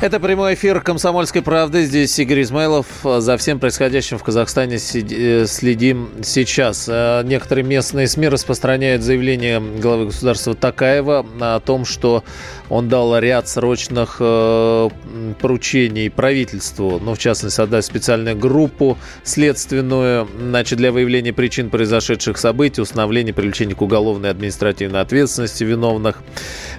Это прямой эфир «Комсомольской правды». Здесь Игорь Измайлов. За всем происходящим в Казахстане э, следим сейчас. Э, некоторые местные СМИ распространяют заявление главы государства Такаева о том, что он дал ряд срочных э, поручений правительству, ну, в частности, создать специальную группу следственную, значит, для выявления причин произошедших событий, установления привлечения к уголовной и административной ответственности виновных.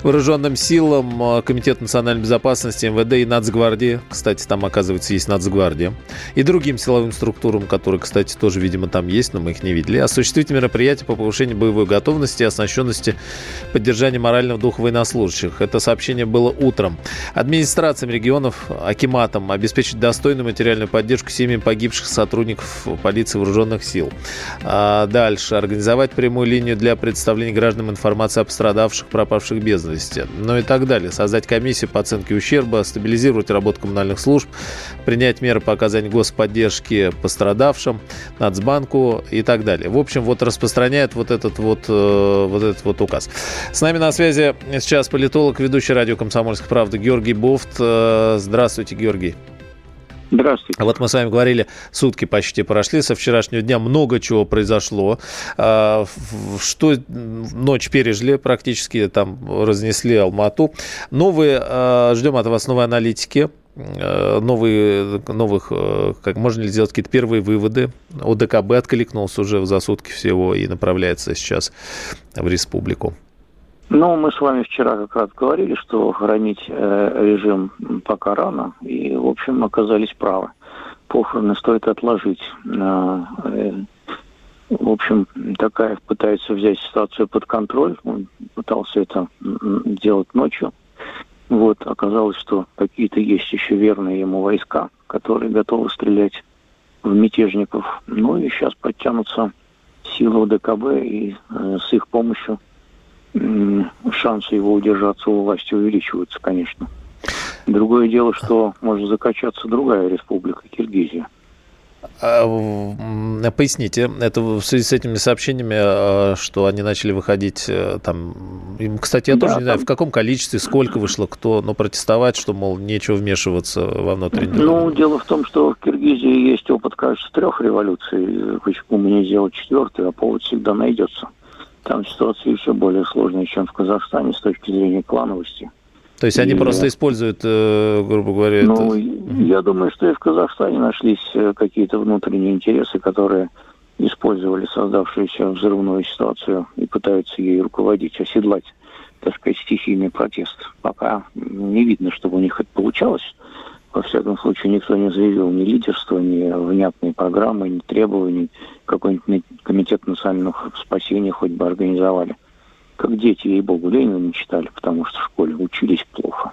Вооруженным силам, Комитет национальной безопасности, МВД МВД и Нацгвардии. Кстати, там, оказывается, есть Нацгвардия. И другим силовым структурам, которые, кстати, тоже, видимо, там есть, но мы их не видели. Осуществить мероприятия по повышению боевой готовности и оснащенности поддержания морального духа военнослужащих. Это сообщение было утром. Администрациям регионов, Акиматам обеспечить достойную материальную поддержку семьям погибших сотрудников полиции вооруженных сил. А дальше. Организовать прямую линию для представления гражданам информации о пострадавших, пропавших без вести. Ну и так далее. Создать комиссию по оценке ущерба, стабилизировать работу коммунальных служб, принять меры по оказанию господдержки пострадавшим, Нацбанку и так далее. В общем, вот распространяет вот этот вот, э, вот этот вот указ. С нами на связи сейчас политолог, ведущий радио «Комсомольская правда» Георгий Буфт. Э, здравствуйте, Георгий. Здравствуйте. Вот мы с вами говорили, сутки почти прошли, со вчерашнего дня много чего произошло. А, что ночь пережили практически, там разнесли Алмату. Новые, а, ждем от вас новые аналитики, а, новые, новых, как можно ли сделать какие-то первые выводы. ОДКБ откликнулся уже за сутки всего и направляется сейчас в республику. Ну, мы с вами вчера как раз говорили, что хранить э, режим пока рано, и, в общем, оказались правы. Похороны стоит отложить. Э, э, в общем, Такаев пытается взять ситуацию под контроль. Он пытался это делать ночью. Вот, оказалось, что какие-то есть еще верные ему войска, которые готовы стрелять в мятежников. Ну и сейчас подтянутся силы ОДКБ, и э, с их помощью шансы его удержаться у власти увеличиваются, конечно. Другое дело, что может закачаться другая республика, Киргизия. А, поясните, это в связи с этими сообщениями, а, что они начали выходить э, там... Кстати, я да, тоже не там... знаю, в каком количестве, сколько вышло кто, но протестовать, что, мол, нечего вмешиваться во внутренние Ну, дело в том, что в Киргизии есть опыт, кажется, трех революций. Почему бы не сделать четвертую, а повод всегда найдется. Там ситуация еще более сложная, чем в Казахстане с точки зрения клановости. То есть они и, просто используют, э, грубо говоря, ну, это... я думаю, что и в Казахстане нашлись э, какие-то внутренние интересы, которые использовали создавшуюся взрывную ситуацию и пытаются ей руководить, оседлать, так сказать, стихийный протест. Пока не видно, чтобы у них это получалось. Во всяком случае, никто не заявил ни лидерства, ни внятной программы, ни требований. Какой-нибудь комитет национальных спасений хоть бы организовали. Как дети, ей-богу, Ленина не читали, потому что в школе учились плохо.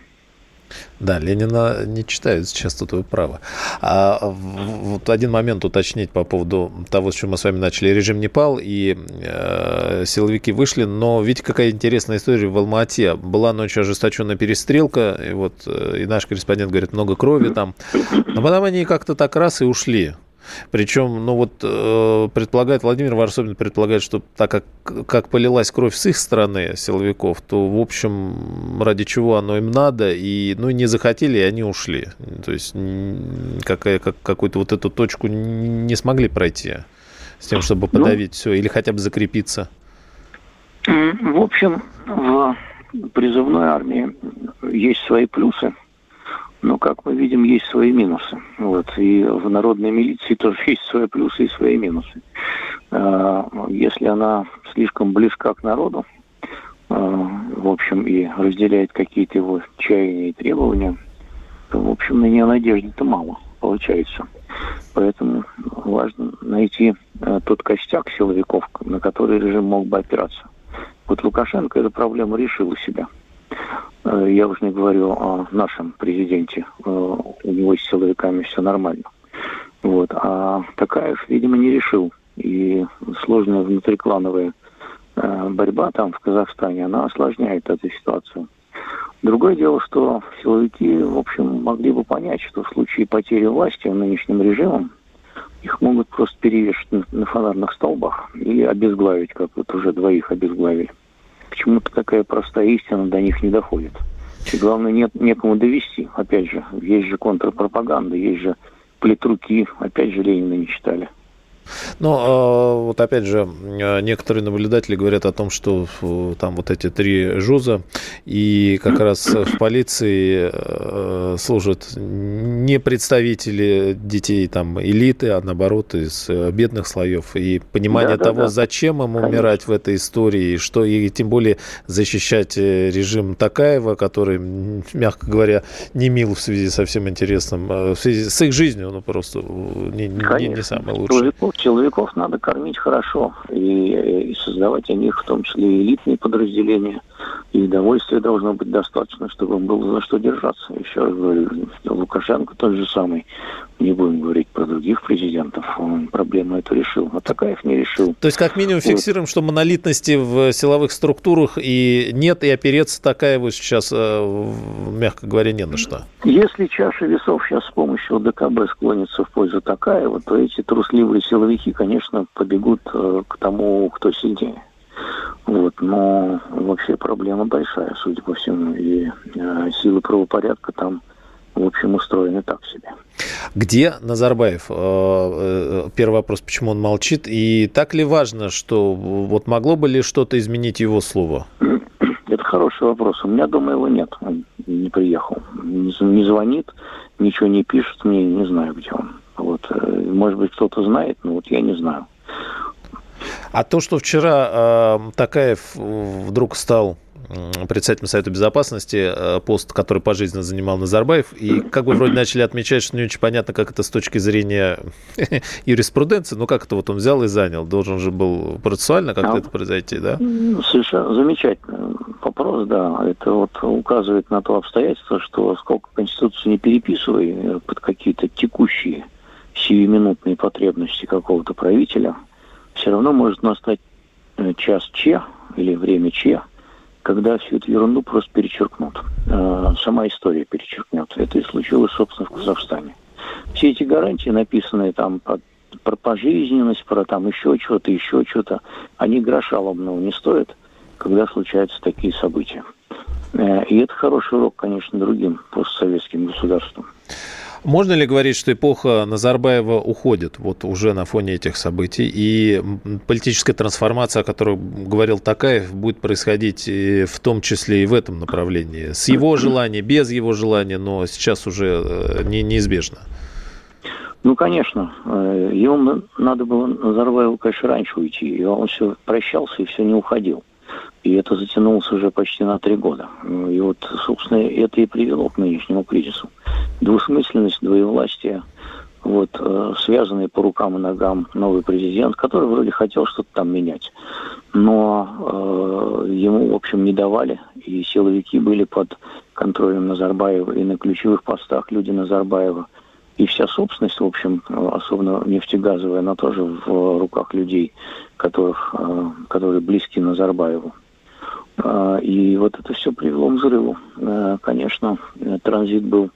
Да, Ленина не читают сейчас, тут вы правы. А вот один момент уточнить по поводу того, с чего мы с вами начали. Режим не пал, и э, силовики вышли, но видите, какая интересная история в Алма-Ате. Была ночью ожесточенная перестрелка, и вот э, и наш корреспондент говорит, много крови там. Но потом они как-то так раз и ушли. Причем, ну вот, э, предполагает, Владимир Варсобин предполагает, что так как, как полилась кровь с их стороны, силовиков, то, в общем, ради чего оно им надо, и, ну, не захотели, и они ушли. То есть, какая, как, какую-то вот эту точку не смогли пройти с тем, чтобы ну. подавить ну, все, или хотя бы закрепиться. В общем, в призывной армии есть свои плюсы – но, как мы видим, есть свои минусы. Вот. И в народной милиции тоже есть свои плюсы и свои минусы. А, если она слишком близка к народу, а, в общем, и разделяет какие-то его чаяния и требования, то, в общем, на нее надежды-то мало получается. Поэтому важно найти а, тот костяк силовиков, на который режим мог бы опираться. Вот Лукашенко эту проблему решил у себя – я уже не говорю о нашем президенте. Э, у него с силовиками все нормально. Вот. А Такаев, видимо, не решил. И сложная внутриклановая э, борьба там, в Казахстане, она осложняет эту ситуацию. Другое дело, что силовики, в общем, могли бы понять, что в случае потери власти нынешним режимом их могут просто перевешать на, на фонарных столбах или обезглавить, как вот уже двоих обезглавили. Почему-то такая простая истина до них не доходит. И главное, нет некому довести. Опять же, есть же контрпропаганда, есть же политруки, опять же, Ленина не читали. Ну, а, вот опять же, некоторые наблюдатели говорят о том, что там вот эти три жуза, и как раз в полиции э, служат не представители детей там элиты, а наоборот из бедных слоев. И понимание да, того, да. зачем им Конечно. умирать в этой истории, что и тем более защищать э, режим Такаева, который, мягко говоря, не мил в связи со всем интересным, э, в связи с их жизнью, ну просто не, не, не самый лучший силовиков надо кормить хорошо и, и создавать о них в том числе элитные подразделения. И удовольствия должно быть достаточно, чтобы им было за что держаться. Еще раз говорю, Лукашенко тот же самый. Не будем говорить про других президентов. Он проблему эту решил. А Такаев не решил. То есть, как минимум, вот. фиксируем, что монолитности в силовых структурах и нет, и опереться Такаеву сейчас, э, мягко говоря, не на что. Если чаша весов сейчас с помощью ДКБ склонится в пользу Такаева, то эти трусливые силовики, конечно, побегут э, к тому, кто сильнее. Вот, но вообще проблема большая, судя по всему, и э, силы правопорядка там, в общем, устроены так себе. Где Назарбаев? Э, э, первый вопрос, почему он молчит? И так ли важно, что вот могло бы ли что-то изменить его слово? Это хороший вопрос. У меня дома его нет. Он не приехал. Не звонит, ничего не пишет мне, не знаю, где он. Вот. Э, может быть, кто-то знает, но вот я не знаю. А то, что вчера э, Такаев вдруг стал председателем Совета Безопасности, э, пост, который пожизненно занимал Назарбаев, и как бы вроде начали отмечать, что не очень понятно, как это с точки зрения юриспруденции, но как это вот он взял и занял, должен же был процессуально как-то а, это произойти, да? Совершенно замечательный вопрос, да, это вот указывает на то обстоятельство, что сколько Конституцию не переписывай э, под какие-то текущие сиюминутные потребности какого-то правителя, все равно может настать э, час Че или время Че, когда всю эту ерунду просто перечеркнут. Э, сама история перечеркнет. Это и случилось, собственно, в Казахстане. Все эти гарантии, написанные там под про пожизненность, про там еще что-то, еще что-то, они гроша ломного не стоят, когда случаются такие события. Э, и это хороший урок, конечно, другим постсоветским государствам. Можно ли говорить, что эпоха Назарбаева уходит вот уже на фоне этих событий, и политическая трансформация, о которой говорил Такаев, будет происходить в том числе и в этом направлении? С его желания, без его желания, но сейчас уже э, не, неизбежно. Ну, конечно. Э, ему надо было Назарбаеву, конечно, раньше уйти. И он все прощался и все не уходил. И это затянулось уже почти на три года. И вот, собственно, это и привело к нынешнему кризису. Двусмысленность, двоевластие, вот, э, связанный по рукам и ногам новый президент, который вроде хотел что-то там менять. Но э, ему, в общем, не давали, и силовики были под контролем Назарбаева, и на ключевых постах люди Назарбаева. И вся собственность, в общем, особенно нефтегазовая, она тоже в руках людей, которых, э, которые близки Назарбаеву. А, и вот это все привело к взрыву. Э, конечно, транзит был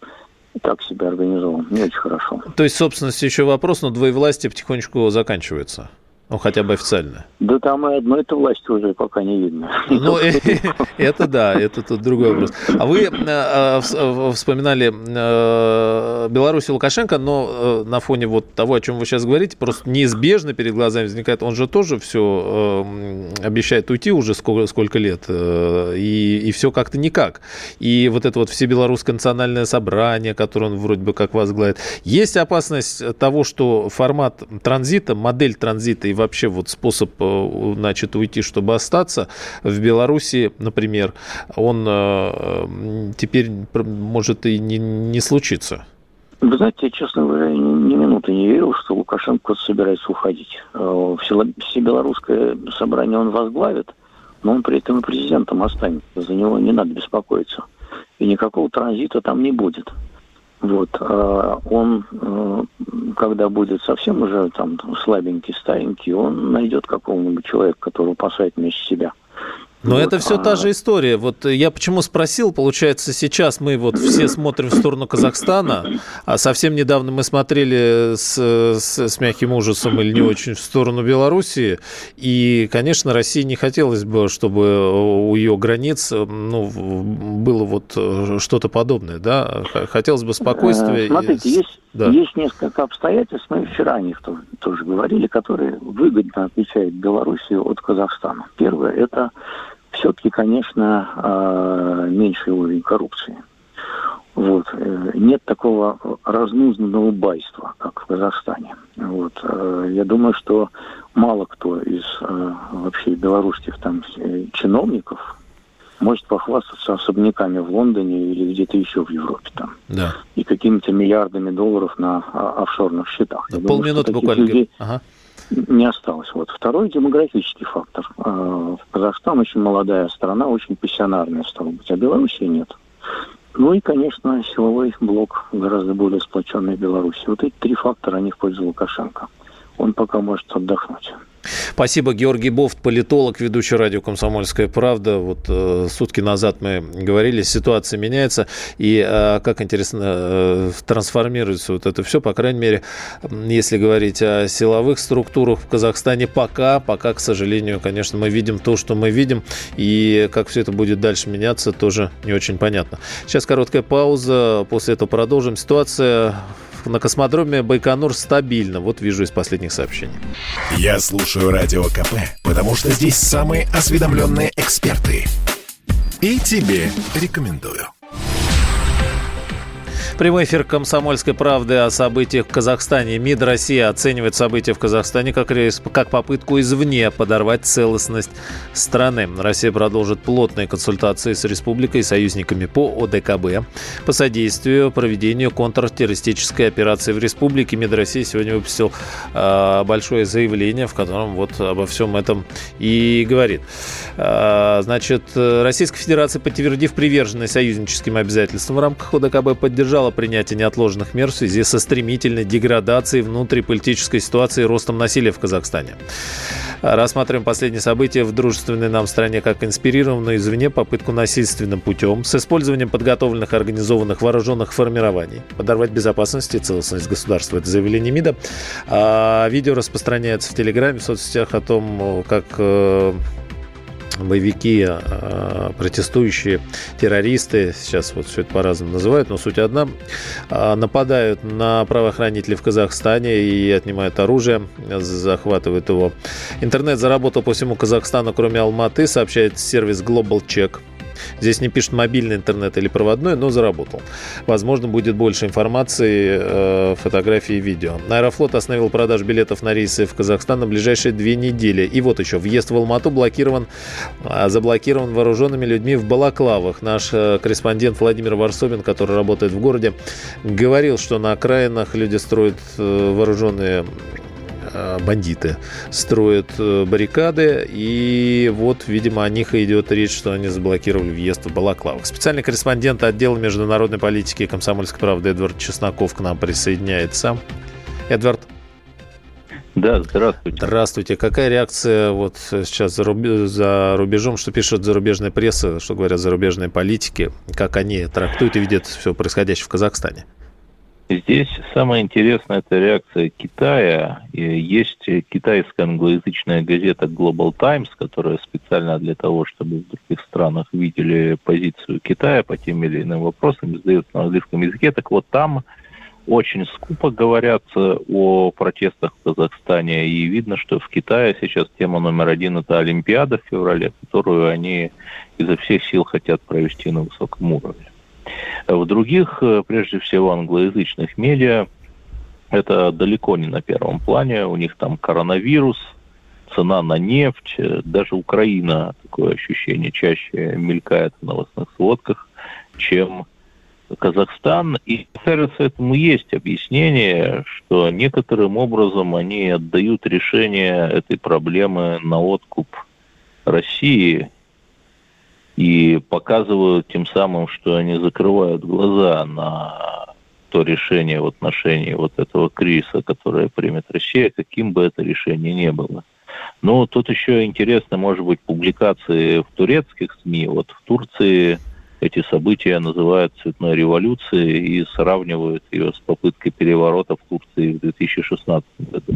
так себя организован, не очень хорошо. То есть, собственность еще вопрос, но двоевластие потихонечку заканчивается? Ну, хотя бы официально. Да там и одной этой власти уже пока не видно. Ну, это да, это тут другой вопрос. А вы э, э, вспоминали э, Беларусь и Лукашенко, но на фоне вот того, о чем вы сейчас говорите, просто неизбежно перед глазами возникает, он же тоже все обещает уйти уже сколько, лет, и, и все как-то никак. И вот это вот всебелорусское национальное собрание, которое он вроде бы как возглавит. Есть опасность того, что формат транзита, модель транзита и вообще вот способ, э, значит, уйти, чтобы остаться в Беларуси, например, он э, теперь может и не, не случиться? Вы знаете, я, честно говоря, ни минуты не верил, что Лукашенко собирается уходить. Э, Всебелорусское собрание он возглавит, но он при этом и президентом останется. За него не надо беспокоиться. И никакого транзита там не будет. Вот, а он, э, когда будет совсем уже там слабенький, старенький, он найдет какого-нибудь человека, который посадит вместе себя. Но вот, это все а... та же история. Вот я почему спросил, получается, сейчас мы вот все смотрим в сторону Казахстана, а совсем недавно мы смотрели с, с, с мягким ужасом или не очень в сторону Белоруссии, и, конечно, России не хотелось бы, чтобы у ее границ ну, было вот что-то подобное, да? Хотелось бы спокойствия. Смотрите, есть, да. есть несколько обстоятельств, мы вчера о них тоже, тоже говорили, которые выгодно отличают Белоруссию от Казахстана. Первое – это все-таки, конечно, а, меньший уровень коррупции. Вот. Э, нет такого разнузнанного байства, как в Казахстане. Вот. Э, я думаю, что мало кто из э, вообще белорусских там чиновников может похвастаться особняками в Лондоне или где-то еще в Европе там. Да. И какими-то миллиардами долларов на а, офшорных счетах. Да, полминуты буквально. Людей... Ага не осталось. Вот. Второй демографический фактор. А, Казахстан очень молодая страна, очень пассионарная стала быть, а Белоруссии нет. Ну и, конечно, силовой блок гораздо более сплоченный в Беларуси. Вот эти три фактора, они в пользу Лукашенко. Он пока может отдохнуть. Спасибо, Георгий Бофт, политолог, ведущий радио «Комсомольская правда». Вот э, сутки назад мы говорили, ситуация меняется, и э, как интересно э, трансформируется вот это все, по крайней мере, если говорить о силовых структурах в Казахстане, пока, пока, к сожалению, конечно, мы видим то, что мы видим, и как все это будет дальше меняться, тоже не очень понятно. Сейчас короткая пауза, после этого продолжим. Ситуация на космодроме Байконур стабильно. Вот вижу из последних сообщений. Я слушаю Радио КП, потому что здесь самые осведомленные эксперты. И тебе рекомендую. Прямой эфир «Комсомольской правды» о событиях в Казахстане. МИД России оценивает события в Казахстане как, как попытку извне подорвать целостность страны. Россия продолжит плотные консультации с республикой и союзниками по ОДКБ по содействию проведению контртеррористической операции в республике. МИД России сегодня выпустил э, большое заявление, в котором вот обо всем этом и говорит. Э, значит, Российская Федерация, подтвердив приверженность союзническим обязательствам в рамках ОДКБ, поддержала поддержала принятие неотложных мер в связи со стремительной деградацией внутриполитической ситуации и ростом насилия в Казахстане. Рассматриваем последние события в дружественной нам стране как инспирированную извне попытку насильственным путем с использованием подготовленных организованных вооруженных формирований подорвать безопасность и целостность государства. Это заявление МИДа. А видео распространяется в Телеграме, в соцсетях о том, как э, боевики, а, протестующие, террористы, сейчас вот все это по-разному называют, но суть одна, а, нападают на правоохранителей в Казахстане и отнимают оружие, захватывают его. Интернет заработал по всему Казахстану, кроме Алматы, сообщает сервис Global Check. Здесь не пишет мобильный интернет или проводной, но заработал. Возможно, будет больше информации, э, фотографий и видео. Аэрофлот остановил продажу билетов на рейсы в Казахстан на ближайшие две недели. И вот еще, въезд в Алмату блокирован, а, заблокирован вооруженными людьми в балаклавах. Наш э, корреспондент Владимир Варсобин, который работает в городе, говорил, что на окраинах люди строят э, вооруженные бандиты строят э, баррикады, и вот, видимо, о них и идет речь, что они заблокировали въезд в Балаклавах. Специальный корреспондент отдела международной политики и комсомольской правды Эдвард Чесноков к нам присоединяется. Эдвард. Да, здравствуйте. Здравствуйте. Какая реакция вот сейчас за, рубеж, за рубежом, что пишет зарубежная пресса, что говорят зарубежные политики, как они трактуют и видят все происходящее в Казахстане? Здесь самое интересное – это реакция Китая. И есть китайская англоязычная газета Global Times, которая специально для того, чтобы в других странах видели позицию Китая по тем или иным вопросам, издает на английском языке. Так вот, там очень скупо говорят о протестах в Казахстане, и видно, что в Китае сейчас тема номер один – это Олимпиада в феврале, которую они изо всех сил хотят провести на высоком уровне. В других, э, прежде всего, англоязычных медиа это далеко не на первом плане. У них там коронавирус, цена на нефть, э, даже Украина, такое ощущение, чаще мелькает в новостных сводках, чем Казахстан. И, кажется, этому есть объяснение, что некоторым образом они отдают решение этой проблемы на откуп России и показывают тем самым, что они закрывают глаза на то решение в отношении вот этого кризиса, которое примет Россия, каким бы это решение ни было. Но тут еще интересно, может быть, публикации в турецких СМИ. Вот в Турции эти события называют цветной революцией и сравнивают ее с попыткой переворота в Турции в 2016 году.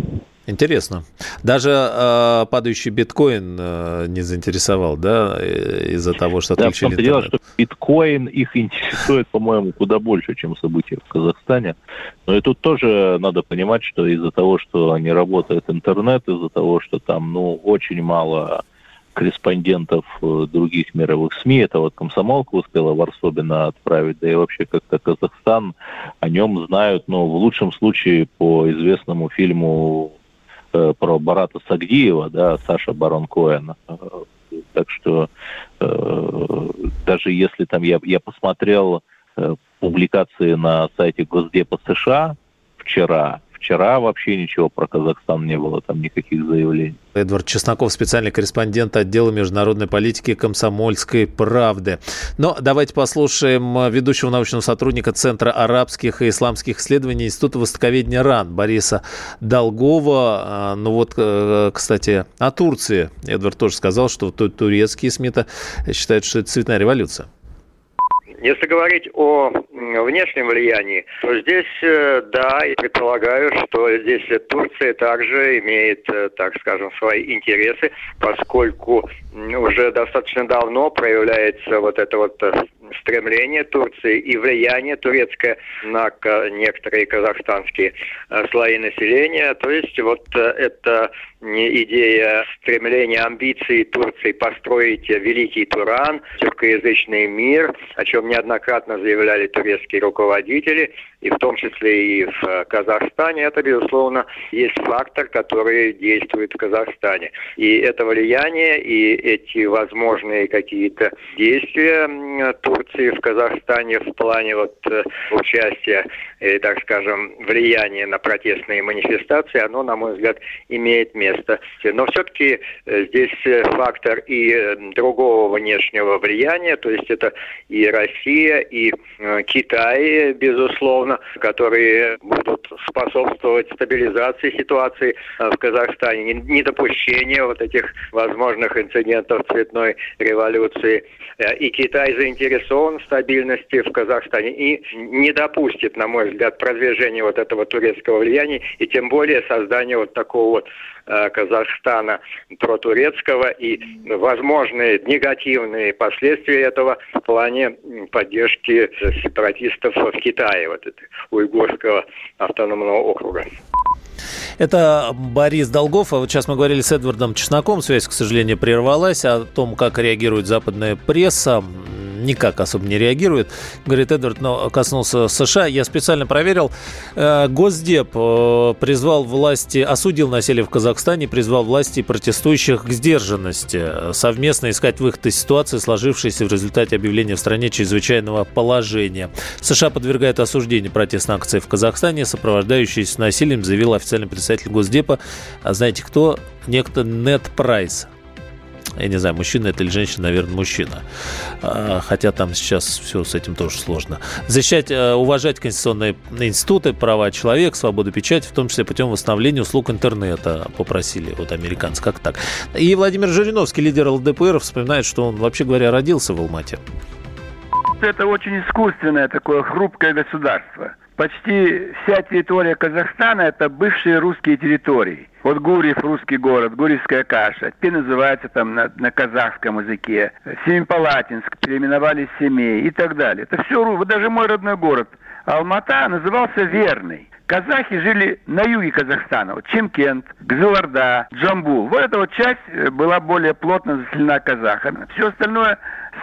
Интересно. Даже э, падающий биткоин э, не заинтересовал, да, из-за того, что отключили да, дело, что биткоин их интересует, по-моему, куда больше, чем события в Казахстане. Но и тут тоже надо понимать, что из-за того, что не работает интернет, из-за того, что там, ну, очень мало корреспондентов э, других мировых СМИ. Это вот комсомолка успела Варсобина отправить, да и вообще как-то Казахстан о нем знают, ну, в лучшем случае по известному фильму э, про Барата Сагдиева, да, Саша Барон Коэн. Э, так что э, даже если там я, я посмотрел э, публикации на сайте Госдепа США вчера, Вчера вообще ничего про Казахстан не было, там никаких заявлений. Эдвард Чесноков, специальный корреспондент отдела международной политики комсомольской правды. Но давайте послушаем ведущего научного сотрудника Центра арабских и исламских исследований Института востоковедения РАН Бориса Долгова. А, ну вот, э, кстати, о Турции. Эдвард тоже сказал, что турецкие СМИ-то считают, что это цветная революция. Если говорить о внешнем влиянии, то здесь, э, да, я предполагаю, что здесь Турция также имеет, э, так скажем, свои интересы, поскольку уже достаточно давно проявляется вот это вот э, стремление Турции и влияние турецкое на некоторые казахстанские слои населения. То есть вот это идея стремления, амбиции Турции построить великий Туран, тюркоязычный мир, о чем неоднократно заявляли турецкие руководители, и в том числе и в Казахстане, это, безусловно, есть фактор, который действует в Казахстане. И это влияние, и эти возможные какие-то действия Турции в Казахстане в плане вот э, участия, и, так скажем, влияния на протестные манифестации, оно, на мой взгляд, имеет место. Но все-таки э, здесь э, фактор и другого внешнего влияния, то есть это и Россия, и Китай, безусловно, которые будут способствовать стабилизации ситуации в Казахстане, недопущение вот этих возможных инцидентов цветной революции. И Китай заинтересован в стабильности в Казахстане и не допустит, на мой взгляд, продвижения вот этого турецкого влияния и тем более создания вот такого вот э, Казахстана протурецкого и возможные негативные последствия этого в плане поддержки сепаратистов в Китае, вот это, уйгурского автономного округа. Это Борис Долгов. А вот сейчас мы говорили с Эдвардом Чесноком. Связь, к сожалению, прервалась. О том, как реагирует западная пресса никак особо не реагирует. Говорит Эдвард, но коснулся США. Я специально проверил. Э, Госдеп э, призвал власти, осудил насилие в Казахстане, призвал власти протестующих к сдержанности, совместно искать выход из ситуации, сложившейся в результате объявления в стране чрезвычайного положения. США подвергает осуждению протестной акции в Казахстане, сопровождающейся насилием, заявил официальный представитель Госдепа. А знаете кто? Некто Нет Прайс. Я не знаю, мужчина это или женщина, наверное, мужчина. А, хотя там сейчас все с этим тоже сложно. Защищать, э, уважать конституционные институты, права человека, свободу печати, в том числе путем восстановления услуг интернета, попросили вот американцы. Как так? И Владимир Жириновский, лидер ЛДПР, вспоминает, что он, вообще говоря, родился в Алмате. Это очень искусственное такое хрупкое государство. Почти вся территория Казахстана – это бывшие русские территории. Вот Гурьев – русский город, Гурьевская каша. Теперь называется там на, на казахском языке. Семипалатинск переименовали Семей и так далее. Это все, вот даже мой родной город Алмата назывался Верный. Казахи жили на юге Казахстана. Вот Чемкент, Гзыларда, Джамбул. Вот эта вот часть э, была более плотно заселена казахами. Все остальное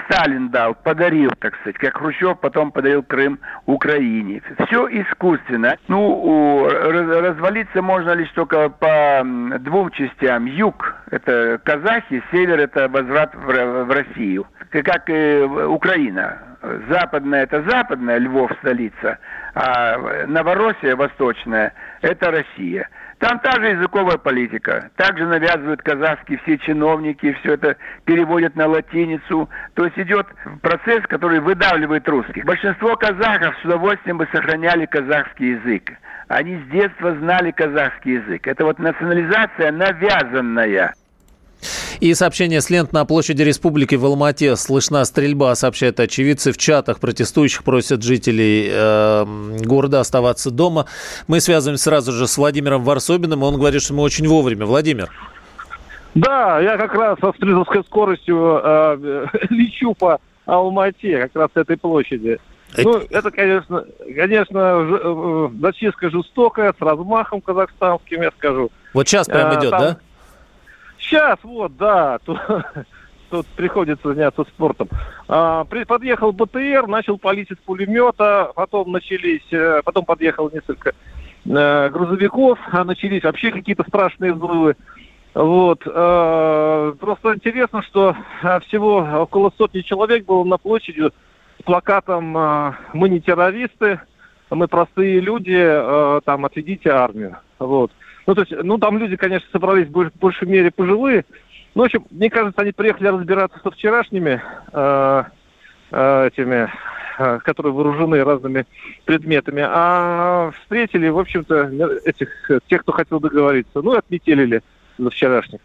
Сталин дал, подарил, так сказать, как Хрущев потом подарил Крым Украине. Все искусственно. Ну, развалиться можно лишь только по двум частям. Юг – это казахи, север – это возврат в Россию. Как и Украина. Западная – это западная, Львов – столица, а Новороссия – восточная – это Россия. Там та же языковая политика. Также навязывают казахские все чиновники, все это переводят на латиницу. То есть идет процесс, который выдавливает русских. Большинство казахов с удовольствием бы сохраняли казахский язык. Они с детства знали казахский язык. Это вот национализация навязанная. И сообщение с лент на площади Республики в Алмате. Слышна стрельба, сообщают очевидцы. В чатах протестующих просят жителей э, города оставаться дома. Мы связываемся сразу же с Владимиром Варсобиным. Он говорит, что мы очень вовремя. Владимир. Да, я как раз со стрелковской скоростью э, лечу по Алмате, как раз с этой площади. Ну, это, конечно, конечно, э, зачистка жестокая, с размахом казахстанским, я скажу. Вот сейчас прям идет, Там... да? Сейчас, вот, да. Тут, тут приходится заняться спортом. А, при, подъехал БТР, начал палить из пулемета, потом начались, э, потом подъехал несколько э, грузовиков, а начались вообще какие-то страшные взрывы. Вот. Э, просто интересно, что э, всего около сотни человек было на площади с плакатом э, «Мы не террористы, мы простые люди, э, там, отведите армию». Вот. Ну, то есть, ну, там люди, конечно, собрались в большей мере пожилые. Ну, в общем, мне кажется, они приехали разбираться со вчерашними э, э, этими, э, которые вооружены разными предметами, а встретили, в общем-то, этих, тех, кто хотел договориться, ну, отметили за вчерашних.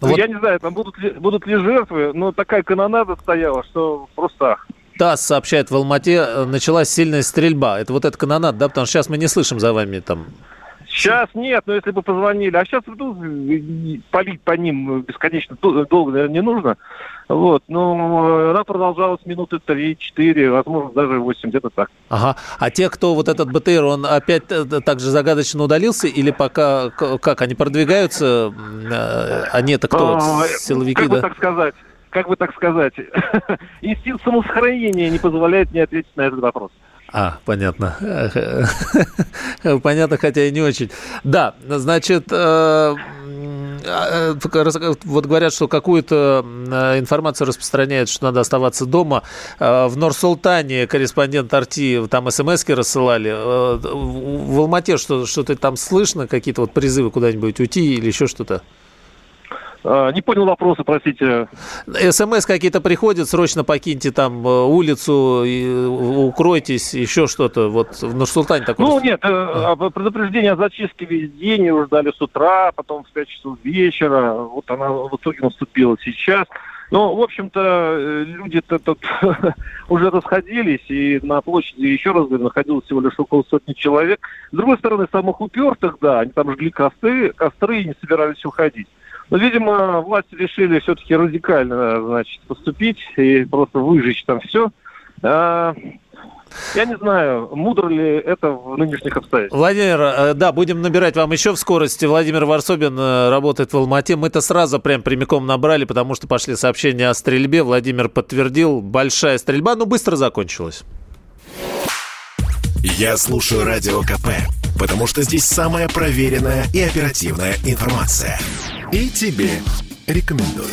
Вот. Я не знаю, там будут ли, будут ли жертвы, но такая канонада стояла, что просто ТАСС сообщает, в Алмате э, началась сильная стрельба. Это вот эта канонада, да? Потому что сейчас мы не слышим за вами там Сейчас нет, но если бы позвонили. А сейчас ну, полить по ним бесконечно долго, наверное, не нужно. Вот, но она продолжалась минуты 3-4, возможно, даже 8, где-то так. Ага. А те, кто вот этот БТР, он опять э, так же загадочно удалился? Или пока, как, они продвигаются? Э, они это кто? А, силовики, как да? бы так сказать? Как бы так сказать? Инстинкт самосохранения не позволяет мне ответить на этот вопрос. А, понятно. понятно, хотя и не очень. Да, значит, э, э, вот говорят, что какую-то э, информацию распространяют, что надо оставаться дома. В Нур-Султане корреспондент Арти там смс рассылали. В Алмате что, что-то там слышно? Какие-то вот призывы куда-нибудь уйти или еще что-то? А, не понял вопроса, простите. СМС какие-то приходят, срочно покиньте там э, улицу, э, укройтесь, еще что-то. Вот в Нур-Султане такое. Ну, нет, а. предупреждение о зачистке весь день его ждали с утра, потом в 5 часов вечера. Вот она в итоге наступила сейчас. Ну, в общем-то, люди-то тут уже расходились, и на площади, еще раз говорю, находилось всего лишь около сотни человек. С другой стороны, самых упертых, да, они там жгли костры, костры и не собирались уходить. Но, видимо, власти решили все-таки радикально, значит, поступить и просто выжечь там все. А, я не знаю, мудро ли это в нынешних обстоятельствах. Владимир, э, да, будем набирать вам еще в скорости. Владимир Варсобин э, работает в Алмате. Мы-то сразу прям прямиком набрали, потому что пошли сообщения о стрельбе. Владимир подтвердил, большая стрельба, но быстро закончилась. Я слушаю Радио КП, потому что здесь самая проверенная и оперативная информация. И тебе рекомендую.